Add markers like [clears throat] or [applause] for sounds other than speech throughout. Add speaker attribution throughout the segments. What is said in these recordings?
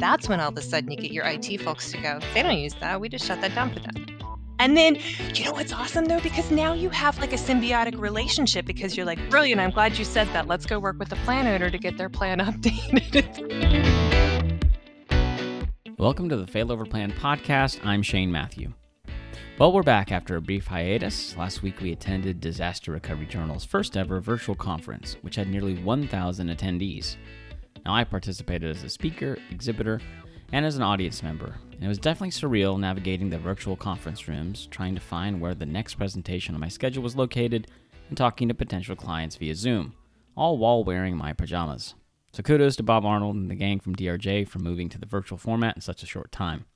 Speaker 1: that's when all of a sudden you get your IT folks to go, they don't use that. We just shut that down for them. And then, you know what's awesome though? Because now you have like a symbiotic relationship because you're like, brilliant, I'm glad you said that. Let's go work with the plan owner to get their plan [laughs] updated.
Speaker 2: Welcome to the Failover Plan podcast. I'm Shane Matthew. Well, we're back after a brief hiatus. Last week we attended Disaster Recovery Journal's first ever virtual conference, which had nearly 1,000 attendees. Now, I participated as a speaker, exhibitor, and as an audience member, and it was definitely surreal navigating the virtual conference rooms, trying to find where the next presentation on my schedule was located, and talking to potential clients via Zoom, all while wearing my pajamas. So kudos to Bob Arnold and the gang from DRJ for moving to the virtual format in such a short time.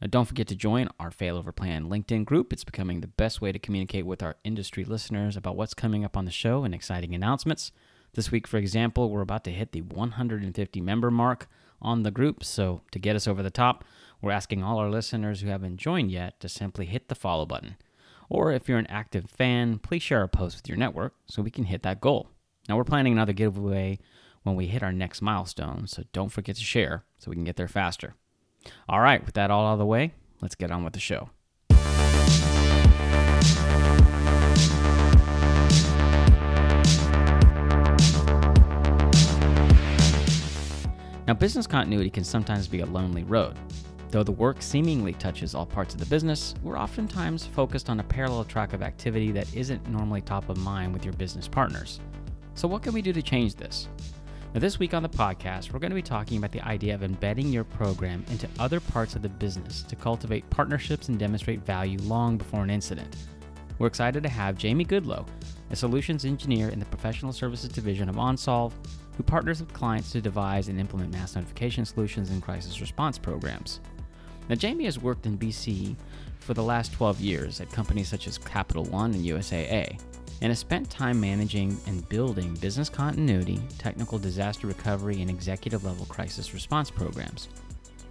Speaker 2: Now, don't forget to join our Failover Plan LinkedIn group. It's becoming the best way to communicate with our industry listeners about what's coming up on the show and exciting announcements. This week, for example, we're about to hit the 150 member mark on the group. So, to get us over the top, we're asking all our listeners who haven't joined yet to simply hit the follow button. Or if you're an active fan, please share a post with your network so we can hit that goal. Now, we're planning another giveaway when we hit our next milestone, so don't forget to share so we can get there faster. All right, with that all out of the way, let's get on with the show. Now, business continuity can sometimes be a lonely road. Though the work seemingly touches all parts of the business, we're oftentimes focused on a parallel track of activity that isn't normally top of mind with your business partners. So, what can we do to change this? Now, this week on the podcast, we're going to be talking about the idea of embedding your program into other parts of the business to cultivate partnerships and demonstrate value long before an incident. We're excited to have Jamie Goodloe, a solutions engineer in the professional services division of OnSolve, who partners with clients to devise and implement mass notification solutions and crisis response programs. Now, Jamie has worked in BC for the last 12 years at companies such as Capital One and USAA and has spent time managing and building business continuity, technical disaster recovery, and executive level crisis response programs.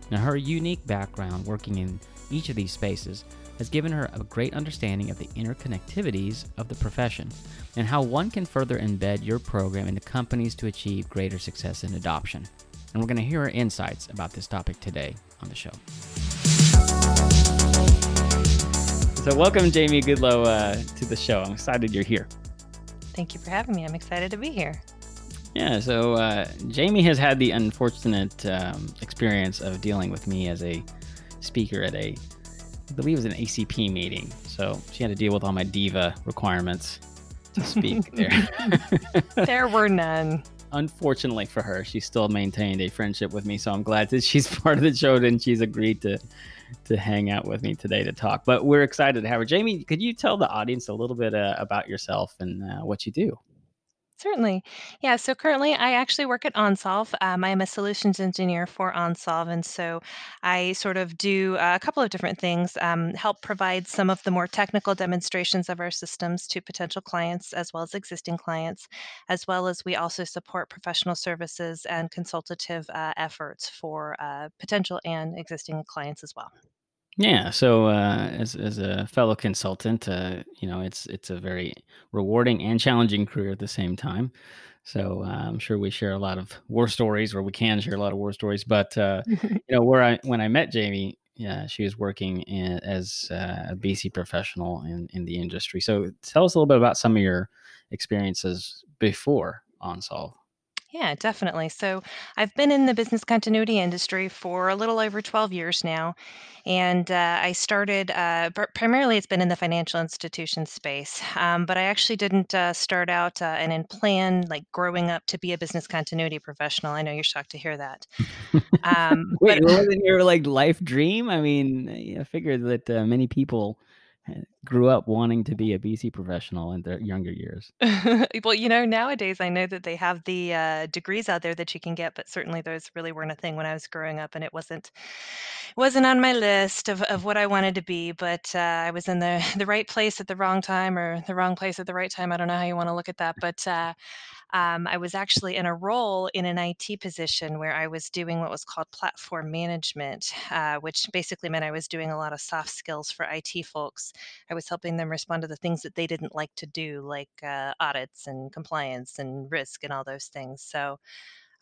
Speaker 2: Now, her unique background working in each of these spaces has given her a great understanding of the interconnectivities of the profession and how one can further embed your program into companies to achieve greater success and adoption. And we're going to hear her insights about this topic today on the show. So, welcome, Jamie Goodloe, uh, to the show. I'm excited you're here.
Speaker 1: Thank you for having me. I'm excited to be here.
Speaker 2: Yeah, so uh, Jamie has had the unfortunate um, experience of dealing with me as a speaker at a, I believe it was an ACP meeting. So she had to deal with all my diva requirements to speak [laughs] there. [laughs]
Speaker 1: there were none.
Speaker 2: Unfortunately for her, she still maintained a friendship with me. So I'm glad that she's [laughs] part of the show and she's agreed to to hang out with me today to talk. But we're excited to have her. Jamie, could you tell the audience a little bit uh, about yourself and uh, what you do?
Speaker 1: Certainly. Yeah, so currently I actually work at OnSolve. Um, I'm a solutions engineer for OnSolve, and so I sort of do a couple of different things, um, help provide some of the more technical demonstrations of our systems to potential clients as well as existing clients, as well as we also support professional services and consultative uh, efforts for uh, potential and existing clients as well.
Speaker 2: Yeah. So, uh, as as a fellow consultant, uh, you know, it's it's a very rewarding and challenging career at the same time. So, uh, I'm sure we share a lot of war stories, or we can share a lot of war stories. But uh, [laughs] you know, where I when I met Jamie, yeah, she was working in, as uh, a BC professional in in the industry. So, tell us a little bit about some of your experiences before OnSolve.
Speaker 1: Yeah, definitely. So I've been in the business continuity industry for a little over 12 years now. And uh, I started, uh, pr- primarily it's been in the financial institution space. Um, but I actually didn't uh, start out uh, and in plan, like growing up to be a business continuity professional. I know you're shocked to hear that. [laughs]
Speaker 2: Um, but Wait, wasn't your like life dream? I mean, I figured that uh, many people [laughs] grew up wanting to be a BC professional in their younger years. [laughs]
Speaker 1: Well, you know, nowadays I know that they have the uh, degrees out there that you can get, but certainly those really weren't a thing when I was growing up, and it wasn't wasn't on my list of, of what I wanted to be. But uh, I was in the the right place at the wrong time, or the wrong place at the right time. I don't know how you want to look at that, but uh, um, I was actually in a role in an IT position where I was doing what was called platform management, uh, which basically meant I was doing a lot of soft skills for IT folks. I was helping them respond to the things that they didn't like to do, like uh, audits and compliance and risk and all those things. So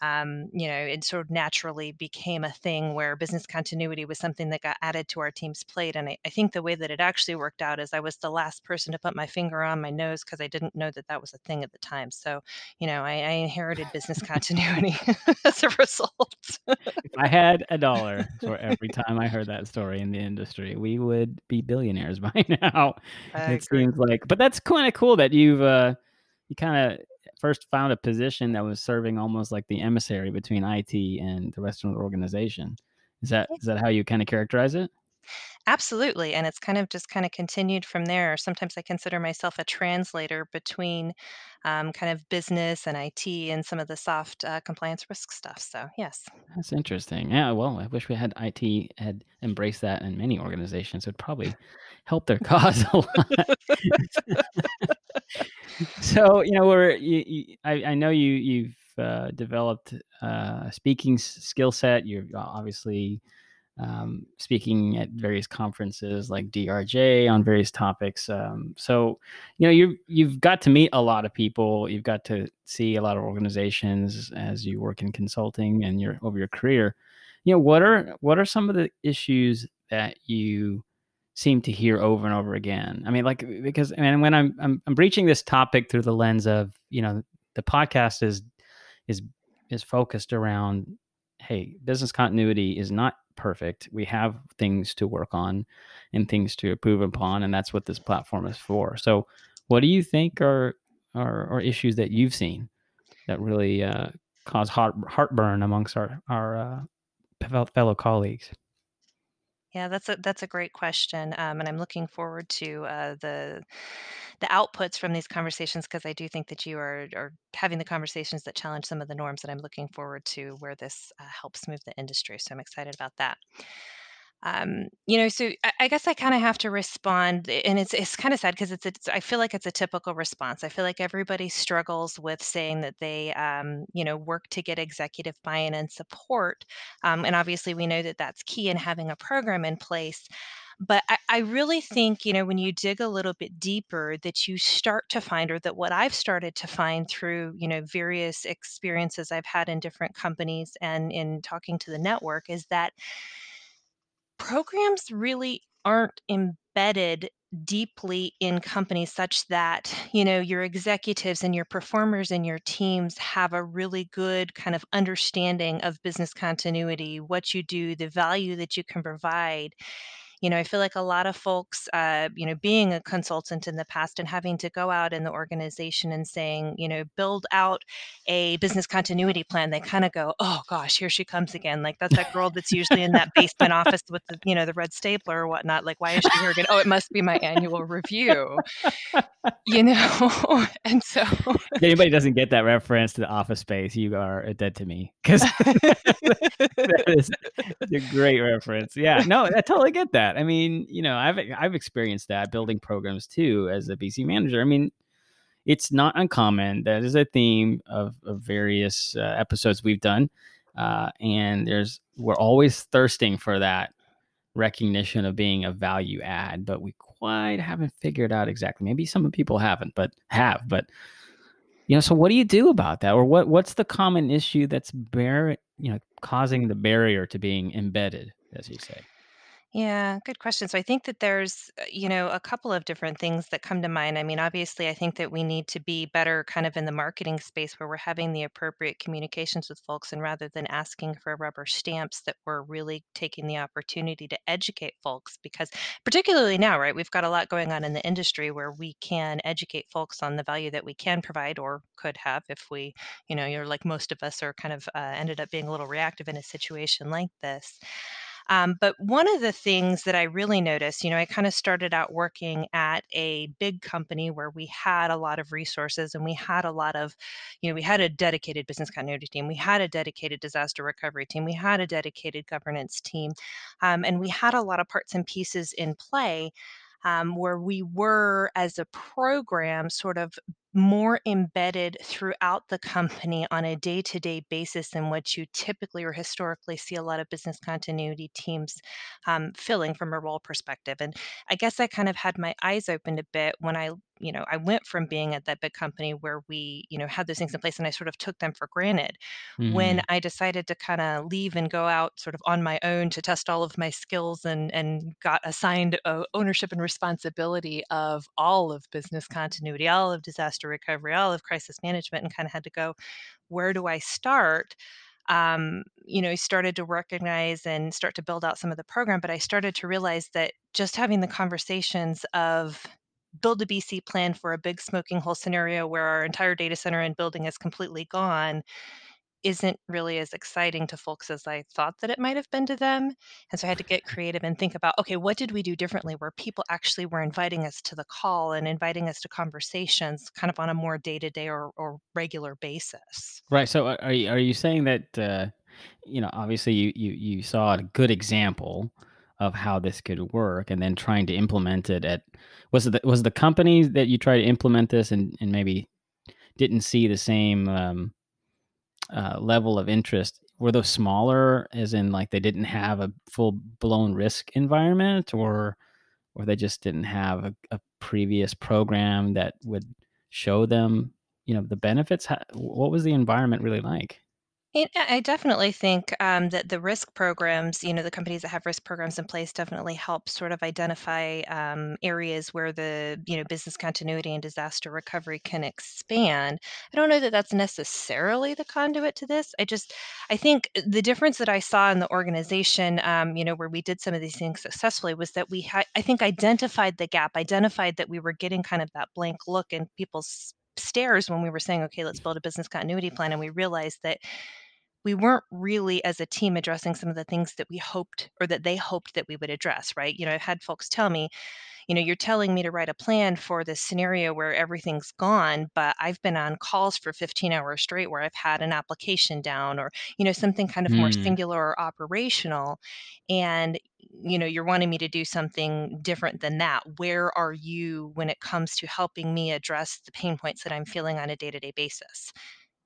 Speaker 1: um, you know, it sort of naturally became a thing where business continuity was something that got added to our team's plate. And I, I think the way that it actually worked out is I was the last person to put my finger on my nose because I didn't know that that was a thing at the time. So, you know, I, I inherited business [laughs] continuity [laughs] as a result.
Speaker 2: if I had a dollar for every time I heard that story in the industry, we would be billionaires [laughs] by now.
Speaker 1: I
Speaker 2: It
Speaker 1: agree.
Speaker 2: seems like, but that's kind of cool that you've uh, you kind of first found a position that was serving almost like the emissary between IT and the rest of the organization. Is that is that how you kind of characterize it?
Speaker 1: Absolutely, and it's kind of just kinda continued from there. Sometimes I consider myself a translator between, um, kind of business and IT and some of the soft, uh, compliance risk stuff, so yes.
Speaker 2: That's interesting. Yeah, well, I wish we had IT had embraced that in many organizations. It'd probably help their [laughs] cause a lot. [laughs] [laughs] [laughs] So, you know, we're you, you, I, I know you you've uh, developed uh, speaking skill set. You're obviously um, speaking at various conferences like DRJ on various topics. Um, so, you know, you you've got to meet a lot of people. You've got to see a lot of organizations as you work in consulting and your over your career. You know, what are what are some of the issues that you seem to hear over and over again? I mean, like because I mean, when I'm I'm, I'm breaching this topic through the lens of you know the podcast is is is focused around hey, business continuity is not perfect. We have things to work on and things to improve upon, and that's what this platform is for. So, what do you think are are, are issues that you've seen that really uh, cause heart, heartburn amongst our our uh, fellow colleagues?
Speaker 1: Yeah, that's a that's a great question, um, and I'm looking forward to, uh, the the outputs from these conversations because I do think that you are are having the conversations that challenge some of the norms, and I'm looking forward to where this, uh, helps move the industry, so I'm excited about that. Um, you know, so I, I guess I kind of have to respond, and it's it's kind of sad because it's, it's I feel like it's a typical response. I feel like everybody struggles with saying that they, um, you know, work to get executive buy-in and support, um, and obviously we know that that's key in having a program in place. But I, I really think, you know, when you dig a little bit deeper, that you start to find, or that what I've started to find through, you know, various experiences I've had in different companies and in talking to the network, is that programs really aren't embedded deeply in companies such that you know your executives and your performers and your teams have a really good kind of understanding of business continuity what you do the value that you can provide you know, I feel like a lot of folks, uh, you know, being a consultant in the past and having to go out in the organization and saying, you know, build out a business continuity plan, they kind of go, oh gosh, here she comes again. Like that's that girl that's usually in that basement office with the, you know, the red stapler or whatnot. Like, why is she here again? Oh, it must be my annual review, [laughs] you know? [laughs] and so
Speaker 2: If anybody doesn't get that reference to the Office Space, you are dead to me because [laughs] that is a great reference. Yeah, no, I totally get that. I mean, you know, I've I've experienced that building programs too as a BC manager. I mean, it's not uncommon. That is a theme of, of various uh, episodes we've done, uh, and there's we're always thirsting for that recognition of being a value add, but we quite haven't figured out exactly. Maybe some people haven't, but have. But you know, so what do you do about that, or what what's the common issue that's bear you know causing the barrier to being embedded, as you say?
Speaker 1: Yeah, good question. So I think that there's, uh, you know, a couple of different things that come to mind. I mean, obviously, I think that we need to be better kind of in the marketing space where we're having the appropriate communications with folks and rather than asking for rubber stamps, that we're really taking the opportunity to educate folks because particularly now, right, we've got a lot going on in the industry where we can educate folks on the value that we can provide or could have if we, you know, you're like most of us are kind of uh, ended up being a little reactive in a situation like this. Um, but one of the things that I really noticed, you know, I kind of started out working at a big company where we had a lot of resources and we had a lot of, you know, we had a dedicated business continuity team, we had a dedicated disaster recovery team, we had a dedicated governance team, um, and we had a lot of parts and pieces in play um, where we were, as a program, sort of more embedded throughout the company on a day to day basis than what you typically or historically see a lot of business continuity teams um, filling from a role perspective. And I guess I kind of had my eyes opened a bit when I you know, I went from being at that big company where we, you know, had those things in place and I sort of took them for granted. When
Speaker 2: hmm
Speaker 1: I decided to kind of leave and go out sort of on my own to test all of my skills and and got assigned uh, ownership and responsibility of all of business continuity, all of disaster recovery, all of crisis management, and kind of had to go, where do I start? um, you know, started to recognize and start to build out some of the program, but I started to realize that just having the conversations of build a BC plan for a big smoking hole scenario where our entire data center and building is completely gone isn't really as exciting to folks as I thought that it might have been to them. And so I had to get creative and think about, okay, what did we do differently where people actually were inviting us to the call and inviting us to conversations kind of on a more day to day or regular basis?
Speaker 2: Right. So are are you, are you saying that uh, you know obviously you, you you saw a good example of how this could work, and then trying to implement it at was it the, was the company that you tried to implement this and and maybe didn't see the same um, uh, level of interest? Were those smaller, as in like they didn't have a full blown risk environment, or or they just didn't have a, a previous program that would show them you know the benefits? What was the environment really like?
Speaker 1: I definitely think, um, that the risk programs, you know, the companies that have risk programs in place definitely help sort of identify, um, areas where the, you know, business continuity and disaster recovery can expand. I don't know that that's necessarily the conduit to this. I just I think the difference that I saw in the organization, um, you know, where we did some of these things successfully was that we had I think identified the gap, identified that we were getting kind of that blank look in people's stares when we were saying, "Okay, let's build a business continuity plan," and we realized that we weren't really as a team addressing some of the things that we hoped or that they hoped that we would address, right? You know, I've had folks tell me, you know, you're telling me to write a plan for this scenario where everything's gone, but I've been on calls for 15 hours straight where I've had an application down or, you know, something kind of more
Speaker 2: Hmm.
Speaker 1: singular or operational. And, you know, you're wanting me to do something different than that. Where are you when it comes to helping me address the pain points that I'm feeling on a day to day basis?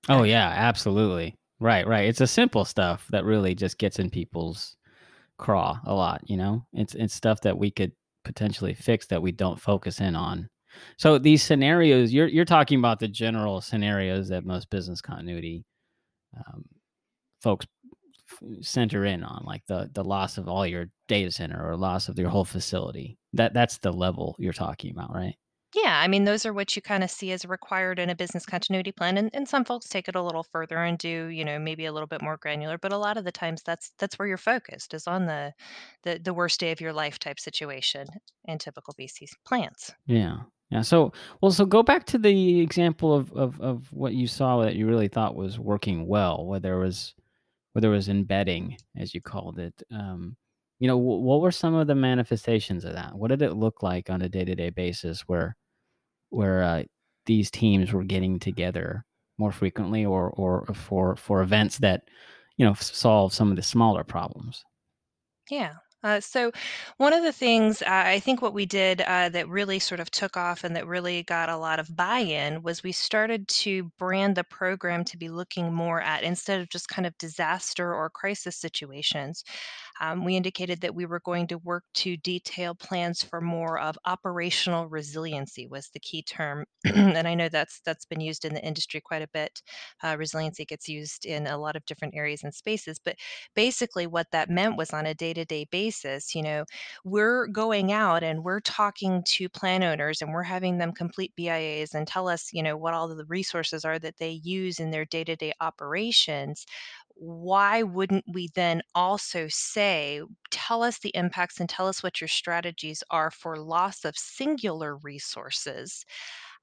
Speaker 2: Oh, yeah, absolutely. Right, right. It's the simple stuff that really just gets in people's craw a lot, you know? It's it's stuff that we could potentially fix that we don't focus in on. So these scenarios, you're you're talking about the general scenarios that most business continuity um, folks center in on, like the the loss of all your data center or loss of your whole facility. That that's the level you're talking about, right?
Speaker 1: Yeah, I mean, those are what you kind of see as required in a business continuity plan, and, and some folks take it a little further and do, you know, maybe a little bit more granular. But a lot of the times, that's that's where you're focused is on the the, the worst day of your life type situation in typical BC plans.
Speaker 2: Yeah. Yeah. So, well, so go back to the example of, of, of what you saw that you really thought was working well, where there was, where there was embedding, as you called it. Um, you know, wh- what were some of the manifestations of that? What did it look like on a day to day basis where, where uh, these teams were getting together more frequently, or, or for, for events that, you know, solve some of the smaller problems?
Speaker 1: Yeah. Uh, so, one of the things uh, I think what we did uh, that really sort of took off and that really got a lot of buy in was we started to brand the program to be looking more at instead of just kind of disaster or crisis situations. Um, we indicated that we were going to work to detail plans for more of operational resiliency was the key term, [clears throat] and I know that's that's been used in the industry quite a bit. Uh, resiliency gets used in a lot of different areas and spaces, but basically what that meant was on a day-to-day basis, you know, we're going out and we're talking to plan owners and we're having them complete BIAs and tell us, you know, what all the resources are that they use in their day-to-day operations why wouldn't we then also say, tell us the impacts and tell us what your strategies are for loss of singular resources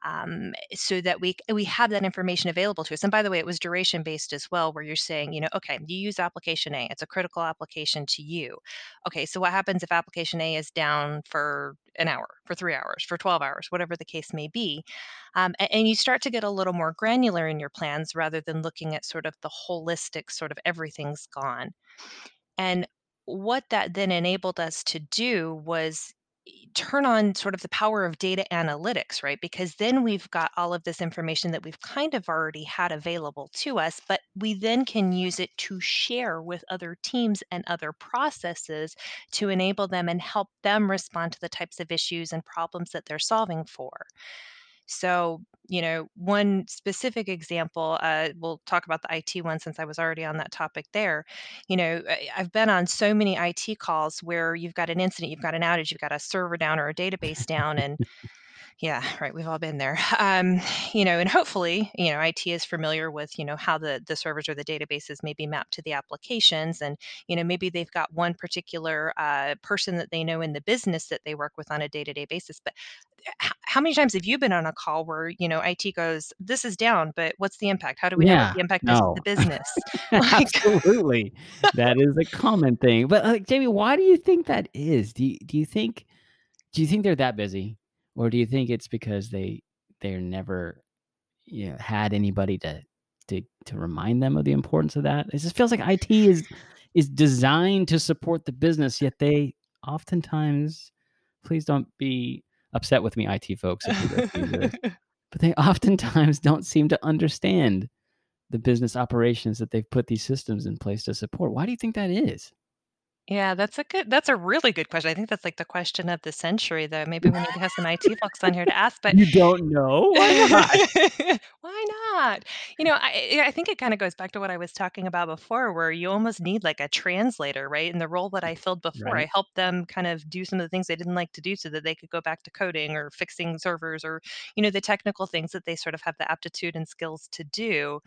Speaker 1: um, so that we we have that information available to us. And by the way, it was duration based as well, where you're saying, you know, okay, you use application A, it's a critical application to you. Okay, so what happens if application A is down for an hour, for three hours, for 12 hours, whatever the case may be? Um, a- and you start to get a little more granular in your plans rather than looking at sort of the holistic, sort of everything's gone. And what that then enabled us to do was turn on sort of the power of data analytics, right? Because then we've got all of this information that we've kind of already had available to us, but we then can use it to share with other teams and other processes to enable them and help them respond to the types of issues and problems that they're solving for. So, you know, one specific example, uh, we'll talk about the IT one since I was already on that topic there. You know, I- I've been on so many IT calls where you've got an incident, you've got an outage, you've got a server down or a database down, and [laughs] yeah, right. We've all been there. [laughs] Um, you know, and hopefully, you know, IT is familiar with, you know, how the the servers or the databases may be mapped to the applications, and you know, maybe they've got one particular uh, person that they know in the business that they work with on a day to day basis. But h- how many times have you been on a call where you know IT goes, "This is down, but what's the impact? How do we know what the impact is to the [laughs] business?" [laughs] Like,
Speaker 2: Absolutely. That is a common thing. But, like, Jamie, why do you think that is? Do you do you think do you think they're that busy? Or do you think it's because they they're never, you know, had anybody to to to remind them of the importance of that? It just feels like IT is is designed to support the business, yet they oftentimes please don't be upset with me, IT folks, if you're listening to this, [laughs] but they [laughs] oftentimes don't seem to understand the business operations that they've put these systems in place to support. Why do you think that is?
Speaker 1: Yeah, that's a good that's a really good question. I think that's like the question of the century, though. Maybe we need to have some IT [laughs] folks on here to ask, but
Speaker 2: You don't know? Why not? [laughs]
Speaker 1: why not? You know, I I think it kind of goes back to what I was talking about before, where you almost need like a translator, right? In the role that I filled before,
Speaker 2: Right?
Speaker 1: I helped them kind of do some of the things they didn't like to do so that they could go back to coding or fixing servers or, you know, the technical things that they sort of have the aptitude and skills to do.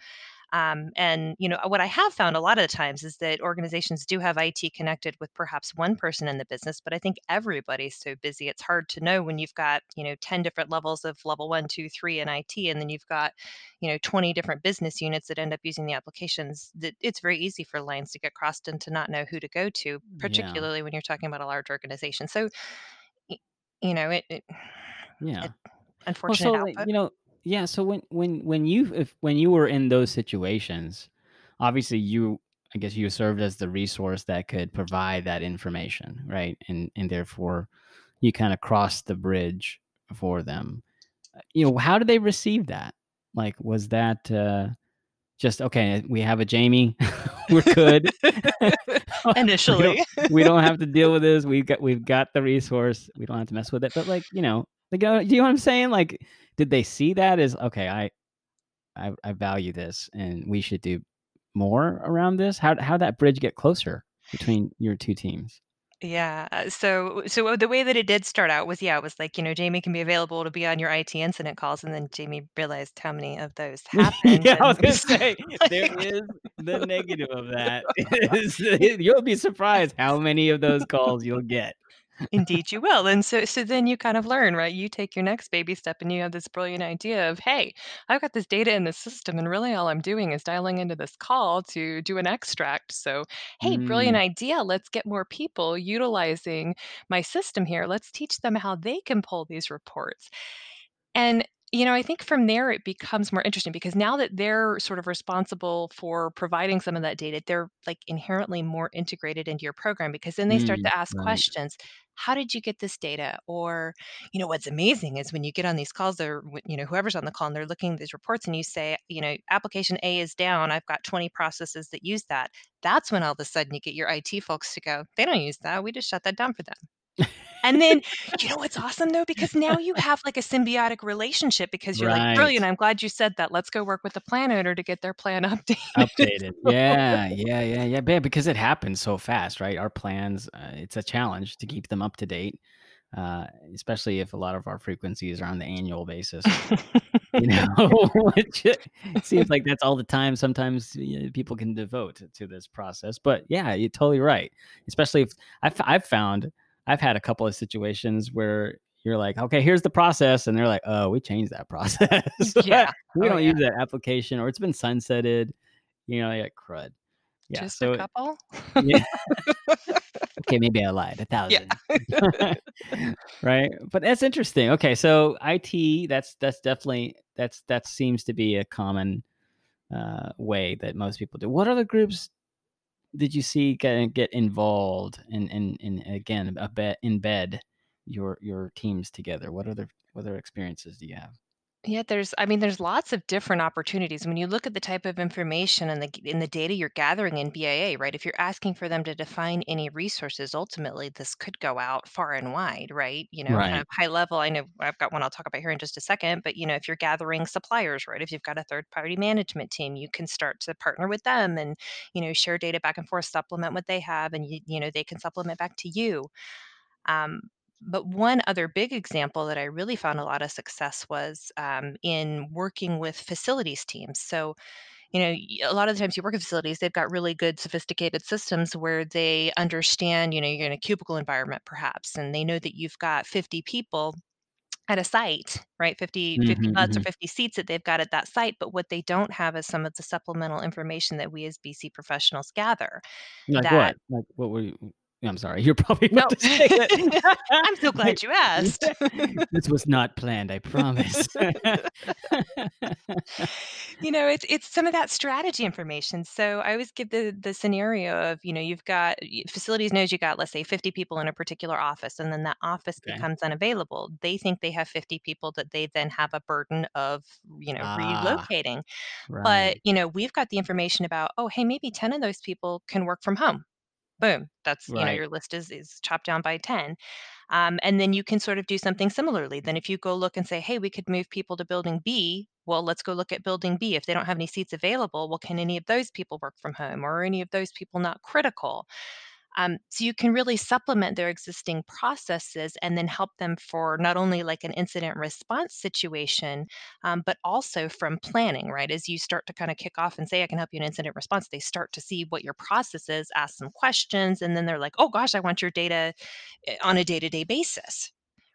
Speaker 1: Um, and you know what I have found a lot of the times is that organizations do have IT connected with perhaps one person in the business, but I think everybody's so busy it's hard to know when you've got you know ten different levels of level one, two, three in IT, and then you've got you know twenty different business units that end up using the applications. That it's very easy for lines to get crossed and to not know who to go to,
Speaker 2: Yeah.
Speaker 1: particularly when you're talking about a large organization. So you know it, it, [sighs]
Speaker 2: Yeah.
Speaker 1: it
Speaker 2: Well, so,
Speaker 1: output.
Speaker 2: you know yeah, so when when when you if when you were in those situations, obviously you I guess you served as the resource that could provide that information, right? And and therefore you kinda crossed the bridge for them. Uh, you know, how did they receive that? Like, was that, uh, just, "Okay, we have a Jamie, [laughs] we're good." [laughs] [laughs] We don't
Speaker 1: Initially.
Speaker 2: we don't have to deal with this. We've got we've got the resource. We don't have to mess with it. But like, you know, like, uh, you know what I'm saying? Like, did they see that as okay? I I, I value this, and we should do more around this. How how that bridge get closer between your two teams?
Speaker 1: Yeah, uh, so so the way that it did start out was, yeah, it was like, you know, Jamie can be available to be on your IT incident calls, and then Jamie realized how many of those [laughs] happened,
Speaker 2: yeah, I was gonna [laughs] say
Speaker 1: like
Speaker 2: is the negative of that. [laughs] You'll be surprised how many of those calls you'll get.
Speaker 1: Indeed you will, and so so then you kind of learn, right? You take your next baby step and you have this brilliant idea of, "Hey, I've got this data in the system, and really all I'm doing is dialing into this call to do an extract. So, hey, brilliant
Speaker 2: Mm,
Speaker 1: idea. Let's get more people utilizing my system here. Let's teach them how they can pull these reports." And, you know, I think from there it becomes more interesting because now that they're sort of responsible for providing some of that data, they're like inherently more integrated into your program because then they start
Speaker 2: mm,
Speaker 1: to ask
Speaker 2: right.
Speaker 1: questions. How did you get this data? Or, you know, what's amazing is when you get on these calls, or you know, whoever's on the call and they're looking at these reports and you say, you know, application A is down. I've got 20 processes that use that. That's when all of a sudden you get your IT folks to go, they don't use that. We just shut that down for them. And then, [laughs] you know what's awesome though? Because now you have like a symbiotic relationship because you're like, "Brilliant, I'm glad you said that. Let's go work with the plan owner to get their plan [laughs] updated."
Speaker 2: Updated. Yeah, yeah, yeah, yeah, yeah, because it happens so fast, right? Our plans, uh, it's a challenge to keep them up to date, uh, especially if a lot of our frequencies are on the annual basis, [laughs] you know, which it seems like that's all the time sometimes you know, people can devote to this process. But yeah, you're totally right. Especially if I've, I've found, I've had a couple of situations where you're like, okay, here's the process. And they're like, oh, we changed that [laughs] process. [laughs]
Speaker 1: Yeah.
Speaker 2: we
Speaker 1: Oh,
Speaker 2: don't
Speaker 1: yeah.
Speaker 2: use that application or it's been sunsetted you know, yeah, crud. Yeah,
Speaker 1: Just a
Speaker 2: so
Speaker 1: couple?
Speaker 2: yeah, [laughs] okay, maybe I lied,
Speaker 1: A
Speaker 2: 1,000. Yeah. Right? But that's interesting. Okay, so IT, that's that's definitely that's that seems to be a common, uh, way that most people do. What other groups did you see get get involved and and and again, abet embed your your teams together? What other what other experiences do you have?
Speaker 1: Yeah, there's I mean, there's lots of different opportunities. When you look at the type of information and the and the data you're gathering in BIA, right? If you're asking for them to define any resources, ultimately, this could go out far and wide, right? You know, kind
Speaker 2: Right.
Speaker 1: of high level, I know I've got one I'll talk about here in just a second, but, you know, if you're gathering suppliers, right? If you've got a third-party management team, you can start to partner with them and, you know, share data back and forth, supplement what they have, and you you know, they can supplement back to you. Um, but one other big example that I really found a lot of success was um, in working with facilities teams. So, you know, a lot of the times you work with facilities, they've got really good, sophisticated systems where they understand, you know, you're in a cubicle environment perhaps, and they know that you've got 50 people at a site, right? 50, 50
Speaker 2: Mhm,
Speaker 1: butts or
Speaker 2: mhm.
Speaker 1: 50 seats that they've got at that site. But what they don't have is some of the supplemental information that we as BC professionals gather
Speaker 2: Like
Speaker 1: that
Speaker 2: what? Like, what were you I'm sorry, you're probably
Speaker 1: no,
Speaker 2: to say it. [laughs]
Speaker 1: I'm so glad you asked. [laughs]
Speaker 2: This was not planned, I promise. [laughs]
Speaker 1: You know, it's it's some of that strategy information. So I always give the the scenario of, you know, you've got facilities knows you got, let's say, 50 people in a particular office, and then that office
Speaker 2: Okay.
Speaker 1: becomes unavailable. They think they have 50 people that they then have a burden of, you know,
Speaker 2: Ah,
Speaker 1: relocating. But, you know, we've got the information about, oh, hey, maybe 10 of those people can work from home. Boom. That's, you know,
Speaker 2: right.
Speaker 1: your list is is chopped down by 10. Um, and then you can sort of do something similarly. Then if you go look and say, hey, we could move people to building B, well, let's go look at building B. If they don't have any seats available, well, can any of those people work from home or are any of those people not critical? Um, so you can really supplement their existing processes and then help them for not only like an incident response situation, um, but also from planning, right? As you start to kind of kick off and say, I can help you in incident response, they start to see what your process is, ask some questions, and then they're like, oh gosh, I want your data eh, on a day to day basis,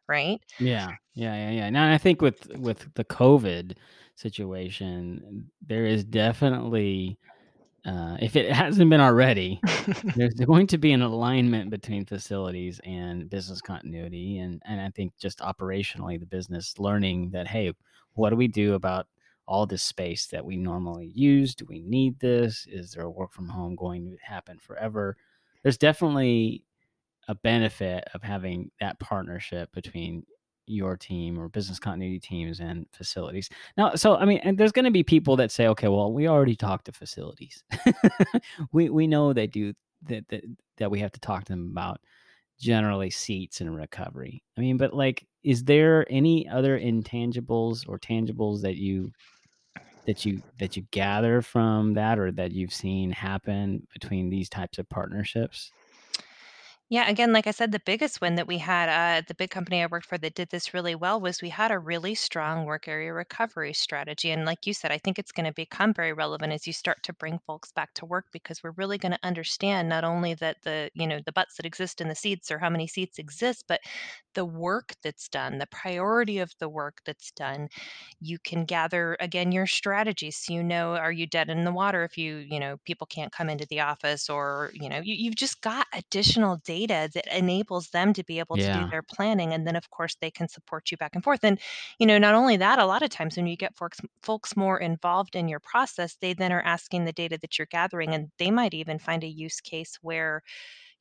Speaker 1: right?
Speaker 2: Yeah, yeah, yeah, yeah. Now, I think with with the COVID situation, there is definitely, uh, if it hasn't been already, [laughs] there's going to be an alignment between facilities and business continuity, and and I think just operationally, the business learning that, "Hey, what do we do about all this space that we normally use? Do we need this? Is there a work from home going to happen forever?" There's definitely a benefit of having that partnership between your team or business continuity teams and facilities. Now, so I mean, and there's going to be people that say, okay, well, we already talked to facilities. [laughs] we we know they do that, that that we have to talk to them about generally seats and recovery. I mean, but like, is there any other intangibles or tangibles that you that you that you gather from that or that you've seen happen between these types of partnerships?
Speaker 1: Yeah, again, like I said, the biggest win that we had uh, at the big company I worked for that did this really well was we had a really strong work area recovery strategy. And like you said, I think it's going to become very relevant as you start to bring folks back to work because we're really going to understand not only that the, you know, the butts that exist in the seats or how many seats exist, but the work that's done, the priority of the work that's done you can gather again your strategies so you know are you dead in the water if you you know people can't come into the office or you know you, you've just got additional data that enables them to be able to do their planning and then of course they can support you back and forth and you know not only that a lot of times when you get folks folks more involved in your process they then are asking the data that you're gathering and they might even find a use case where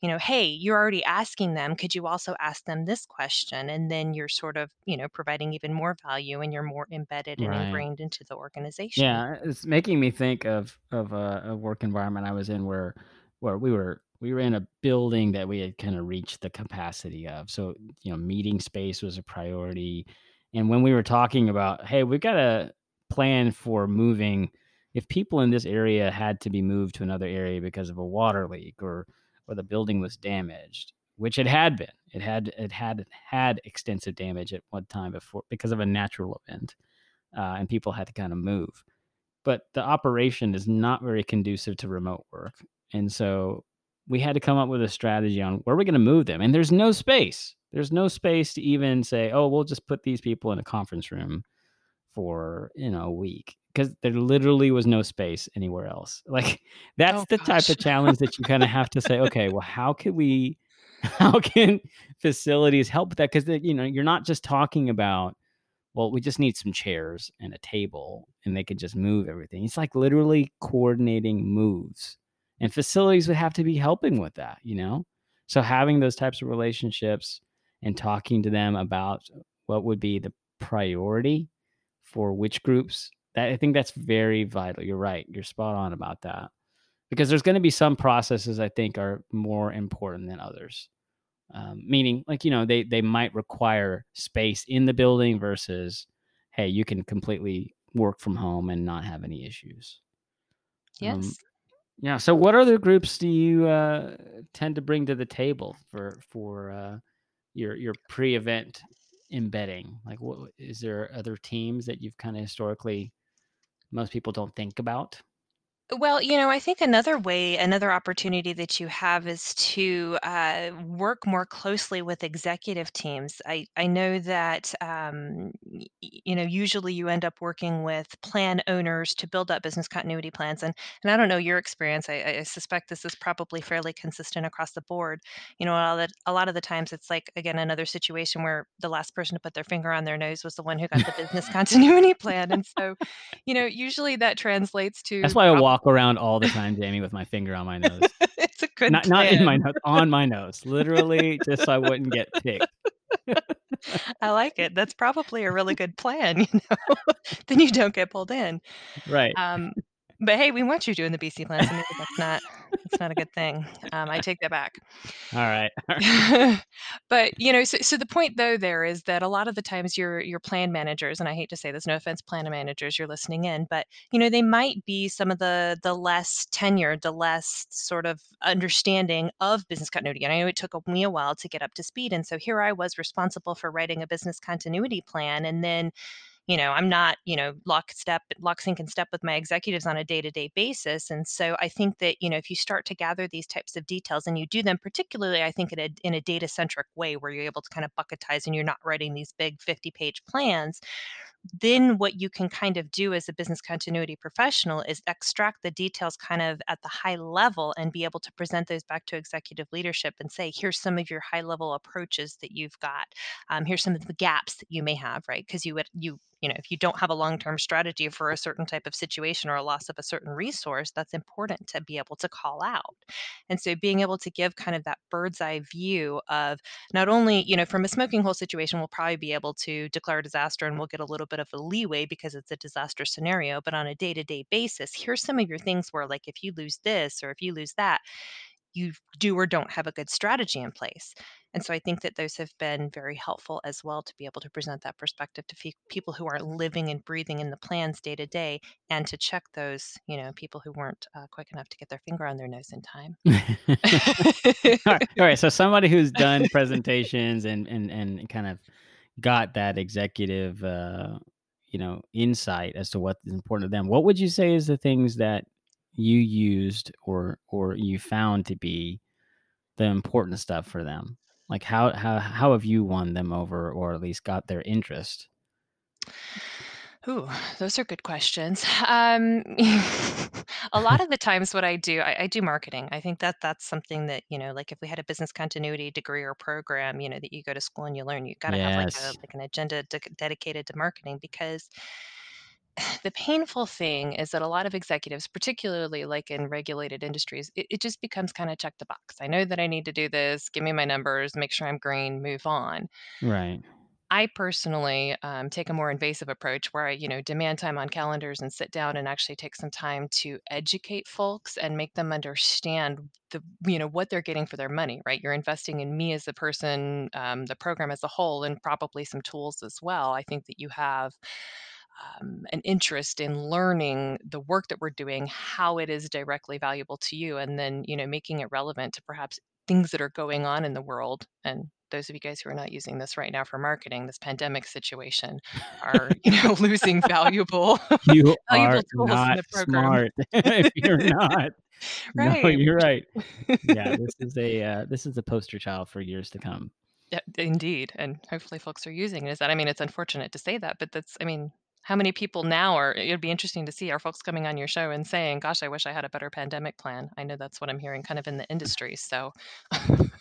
Speaker 1: you know, hey, you're already asking them. Could you also ask them this question? And then you're sort of, you know, providing even more value and you're more embedded and
Speaker 2: right.
Speaker 1: ingrained into the organization.
Speaker 2: Yeah, it's making me think of of a, a work environment I was in where where we were we were in a building that we had kind of reached the capacity of. So, you know, meeting space was a priority. And when we were talking about, hey, we've got a plan for moving if people in this area had to be moved to another area because of a water leak or or the building was damaged, which it had been. It had it had had extensive damage at one time before because of a natural event. Uh, and people had to kind of move but the operation is not very conducive to remote work. And so we had to come up with a strategy on where we're going to move them. And there's no space. There's no space to even say, oh, we'll just put these people in a conference room for, you know, a week because there literally was no space anywhere else. [laughs] Like that's
Speaker 1: Oh
Speaker 2: the type of challenge that you kind of have to say, okay, well, how can we, [laughs] how can facilities help with that? Because, you know, you're not just talking about well, we just need some chairs and a table and they could just move everything. It's like literally coordinating moves. And facilities would have to be helping with that, you know? So having those types of relationships and talking to them about what would be the priority for which groups. That I think that's very vital. You're right. You're spot on about that. Because there's going to be some processes I think are more important than others. Um, meaning, like you know, they they might require space in the building versus, hey, you can completely work from home and not have any issues. Um,
Speaker 1: Yes.
Speaker 2: Yeah. So, what other groups do you uh, tend to bring to the table for for uh, your your pre-event embedding? Like, what is there other teams that you've kind of historically most people don't think about?
Speaker 1: Well, you know, I think another way, another opportunity that you have is to uh, work more closely with executive teams. I, I know that, um, y- you know, usually you end up working with plan owners to build up business continuity plans. And, and I don't know your experience. I, I suspect this is probably fairly consistent across the board. You know, a lot of, the- a lot of the times it's like, again, another situation where the last person to put their finger on their nose was the one who got the business [laughs] continuity plan. And so, you know, usually that translates to
Speaker 2: That's
Speaker 1: to
Speaker 2: why I walk around all the time, Jamie, with my finger on my nose. [laughs]
Speaker 1: It's a good
Speaker 2: Not not in my nose, on my nose, literally, just so I wouldn't get picked. [laughs]
Speaker 1: I like it. That's probably a really good plan, [laughs] you know? Then you don't get pulled in.
Speaker 2: Right.
Speaker 1: Um, but hey, we want you doing the BC plan, so maybe that's not [laughs] that's not a good thing. Um, I take that back.
Speaker 2: All right. All right. [laughs]
Speaker 1: But, you know, so so the point though there is that a lot of the times your your plan managers, and I hate to say this, no offense, plan managers, you're listening in, but you know, they might be some of the the less tenured, the less sort of understanding of business continuity. And I know it took me a while to get up to speed. And so here I was responsible for writing a business continuity plan. And then you know i'm not you know lockstep lock sync and step with my executives on a day-to-day basis and so i think that you know if you start to gather these types of details and you do them particularly i think in a, in a data centric way where you're able to kind of bucketize and you're not writing these big 50 page plans then what you can kind of do as a business continuity professional is extract the details kind of at the high level and be able to present those back to executive leadership and say here's some of your high level approaches that you've got. Um, here's some of the gaps that you may have right? Because you would you you know if you don't have a long-term strategy for a certain type of situation or a loss of a certain resource that's important to be able to call out and so being able to give kind of that bird's eye view of not only, you know, from a smoking hole situation, we'll probably be able to declare a disaster and we'll get a little bit of a leeway because it's a disaster scenario. But on a day to day basis, here's some of your things where, like, if you lose this or if you lose that, you do or don't have a good strategy in place. And so I think that those have been very helpful as well to be able to present that perspective to fe- people who are living and breathing in the plans day to day and to check those, you know, people who weren't uh, quick enough to get their finger on their nose in time. [laughs]
Speaker 2: all right. All right. So somebody who's done [laughs] presentations and and and kind of got that executive uh you know insight as to what's important to them. What would you say is the things that you used or or you found to be the important stuff for them? Like how how how have you won them over or at least got their interest?
Speaker 1: Ooh, those are good questions. Um, [laughs] a lot of the [laughs] times, what I do, I, I do marketing. I think that that's something that you know, like if we had a business continuity degree or program, you know, that you go to school and you learn, you got to have like a like an agenda de- dedicated to marketing because [sighs] the painful thing is that a lot of executives, particularly like in regulated industries, it, it just becomes kind of check the box. I know that I need to do this. Give me my numbers. Make sure I'm green. Move on
Speaker 2: Right.
Speaker 1: I personally um, take a more invasive approach where I, you know, demand time on calendars and sit down and actually take some time to educate folks and make them understand the, you know, what they're getting for their money, right? You're investing in me as the person, um, the program as a whole, and probably some tools as well. I think that you have um, an interest in learning the work that we're doing, how it is directly valuable to you, and then, you know, making it relevant to perhaps things that are going on in the world. And those of you guys who are not using this right now for marketing, this pandemic situation are, you know, [laughs] losing valuable [laughs]
Speaker 2: You
Speaker 1: valuable
Speaker 2: are
Speaker 1: tools in
Speaker 2: not
Speaker 1: the program.
Speaker 2: smart [laughs] if you're not. No, you're right. Yeah, this is a uh, this is a poster child for years to come.
Speaker 1: Yeah, indeed. And hopefully folks are using it. Is that I mean, it's unfortunate to say that, but that's I mean, how many people now are it'd be interesting to see are folks coming on your show and saying, "Gosh, I wish I had a better pandemic plan." I know that's what I'm hearing kind of in the industry. So [laughs]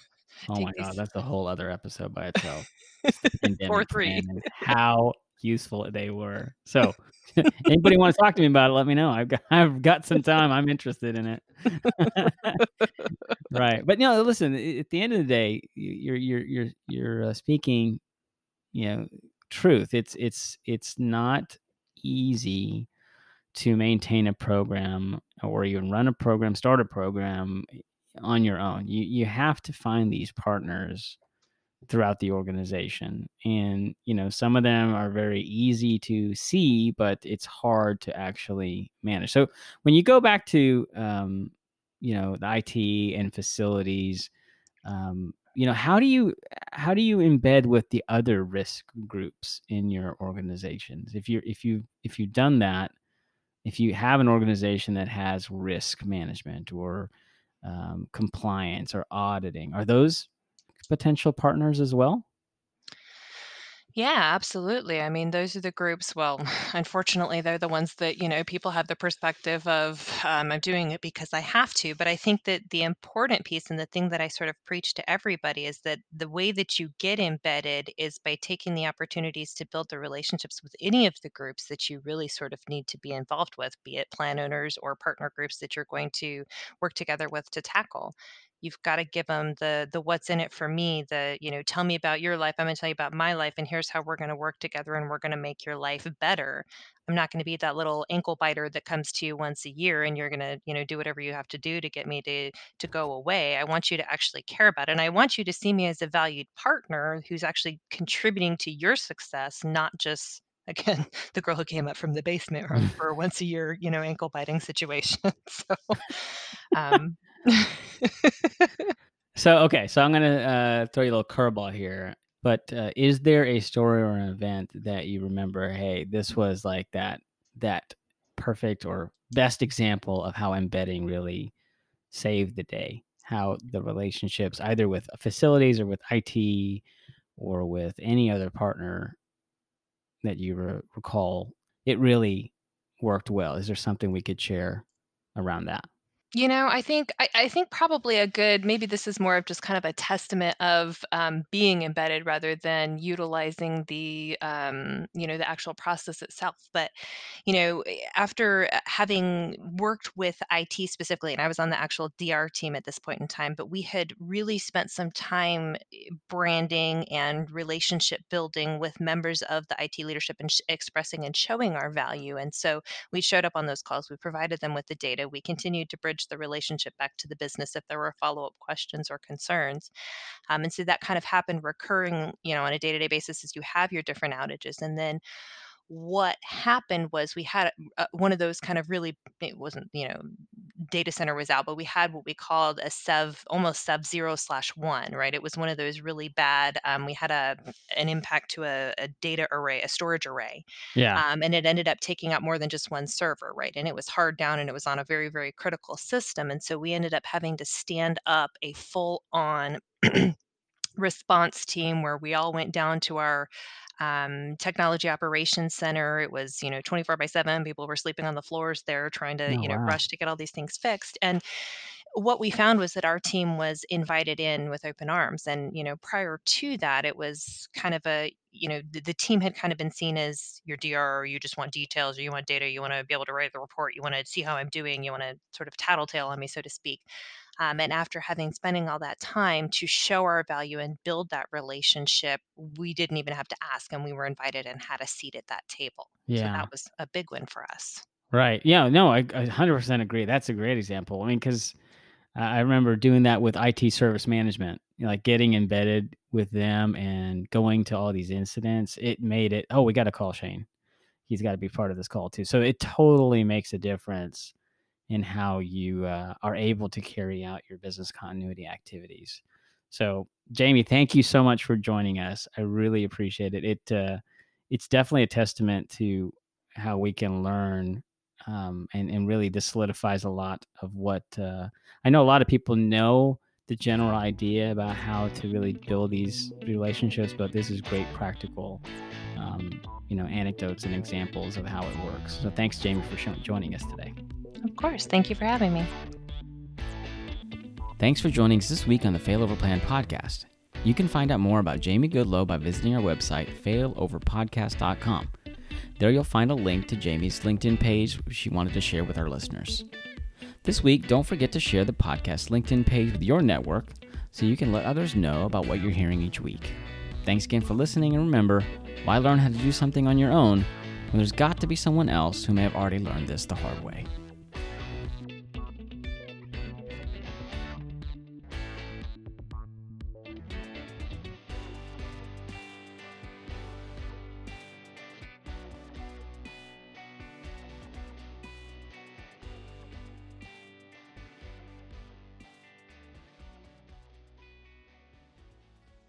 Speaker 2: Oh my god, that's a whole other episode by itself. [laughs]
Speaker 1: Or 3.
Speaker 2: how useful they were. So, [laughs] anybody want to talk to me about it? Let me know. I've got I've got some time. I'm interested in it. right, but no, listen. At the end of the day, you're you're you're you're uh, speaking, you know, truth. It's it's it's not easy to maintain a program or even run a program, start a program on your own. You you have to find these partners throughout the organization. And, you know, some of them are very easy to see, but it's hard to actually manage. So when you go back to, um, you know, the IT and facilities, um, you know, how do you how do you embed with the other risk groups in your organizations? If you if you if you've done that, if you have an organization that has risk management or um, compliance or auditing, are those potential partners as well?
Speaker 1: Yeah, absolutely. I mean, those are the groups. Well, [sighs] unfortunately, they're the ones that, you know, people have the perspective of, um, I'm doing it because I have to. But I think that the important piece and the thing that I sort of preach to everybody is that the way that you get embedded is by taking the opportunities to build the relationships with any of the groups that you really sort of need to be involved with, be it plan owners or partner groups that you're going to work together with to tackle you've got to give them the the what's in it for me the you know tell me about your life i'm going to tell you about my life and here's how we're going to work together and we're going to make your life better. I'm not going to be that little ankle biter that comes to you once a year and you're going to you know do whatever you have to do to get me to to go away. I want you to actually care about it and i want you to see me as a valued partner who's actually contributing to your success not just [laughs] again the girl who came up from the basement [laughs] for once a year you know ankle biting situation. [laughs] So um
Speaker 2: so okay, so I'm gonna uh, throw you a little curveball here. But uh, is there a story or an event that you remember? Hey, this was like that that perfect or best example of how embedding really saved the day. How the relationships, either with facilities or with IT or with any other partner that you re- recall, it really worked well. Is there something we could share around that?
Speaker 1: You know, I think I, I think probably a good maybe this is more of just kind of a testament of um, being embedded rather than utilizing the um, you know the actual process itself. But you know, eh, after uh, having worked with IT specifically, and I was on the actual DR team at this point in time, but we had really spent some time eh, branding and relationship building with members of the IT leadership and sh- expressing and showing our value. And so we showed up on those calls. We provided them with the data. We continued to bridge the relationship back to the business if there were follow up questions or concerns. Um, and so that kind of happened recurring, you know, on a day to day basis as you have your different outages. And then what happened was we had uh, one of those kind of really it wasn't you know data center was out but we had what we called a sev almost sub zero slash one right it was one of those really bad um, we had a an impact to a, a data array a storage array
Speaker 2: Yeah.
Speaker 1: um, and it ended up taking up more than just one server right and it was hard down and it was on a very very critical system and so we ended up having to stand up a full on response team where we all went down to our um, technology operations center. It was, you know, 24 by 7. People were sleeping on the floors there trying to,
Speaker 2: Oh,
Speaker 1: you know,
Speaker 2: wow.
Speaker 1: rush to get all these things fixed. And what we found was that our team was invited in with open arms. And, you know, prior to that, it was kind of a, you know, the, the team had kind of been seen as your DR, or you just want details, or you want data, you want to be able to write the report, you want to see how I'm doing, you want to sort of tattletale on me, so to speak. Um, and after having spending all that time to show our value and build that relationship, we didn't even have to ask, and we were invited and had a seat at that table. So
Speaker 2: Yeah.
Speaker 1: that was a big win for us.
Speaker 2: Right. Yeah. No, I, I 100% agree. That's a great example. I mean, because I remember doing that with IT service management, you know, like getting embedded with them and going to all these incidents. It made it, oh, we got to call Shane. He's got to be part of this call too. So it totally makes a difference in how you uh, are able to carry out your business continuity activities. So, Jamie, thank you so much for joining us. I really appreciate it. It uh, it's definitely a testament to how we can learn, um, and and really this solidifies a lot of what uh, I know. A lot of people know the general idea about how to really build these relationships, but this is great practical. Um, you know, anecdotes and examples of how it works. So, thanks, Jamie, for joining us today.
Speaker 1: Of course. Thank you for having me.
Speaker 2: Thanks for joining us this week on the Failover Plan podcast. You can find out more about Jamie Goodloe by visiting our website, failoverpodcast.com. There you'll find a link to Jamie's LinkedIn page, she wanted to share with our listeners. This week, don't forget to share the podcast LinkedIn page with your network so you can let others know about what you're hearing each week. Thanks again for listening, and remember, why learn how to do something on your own when there's got to be someone else who may have already learned this the hard way.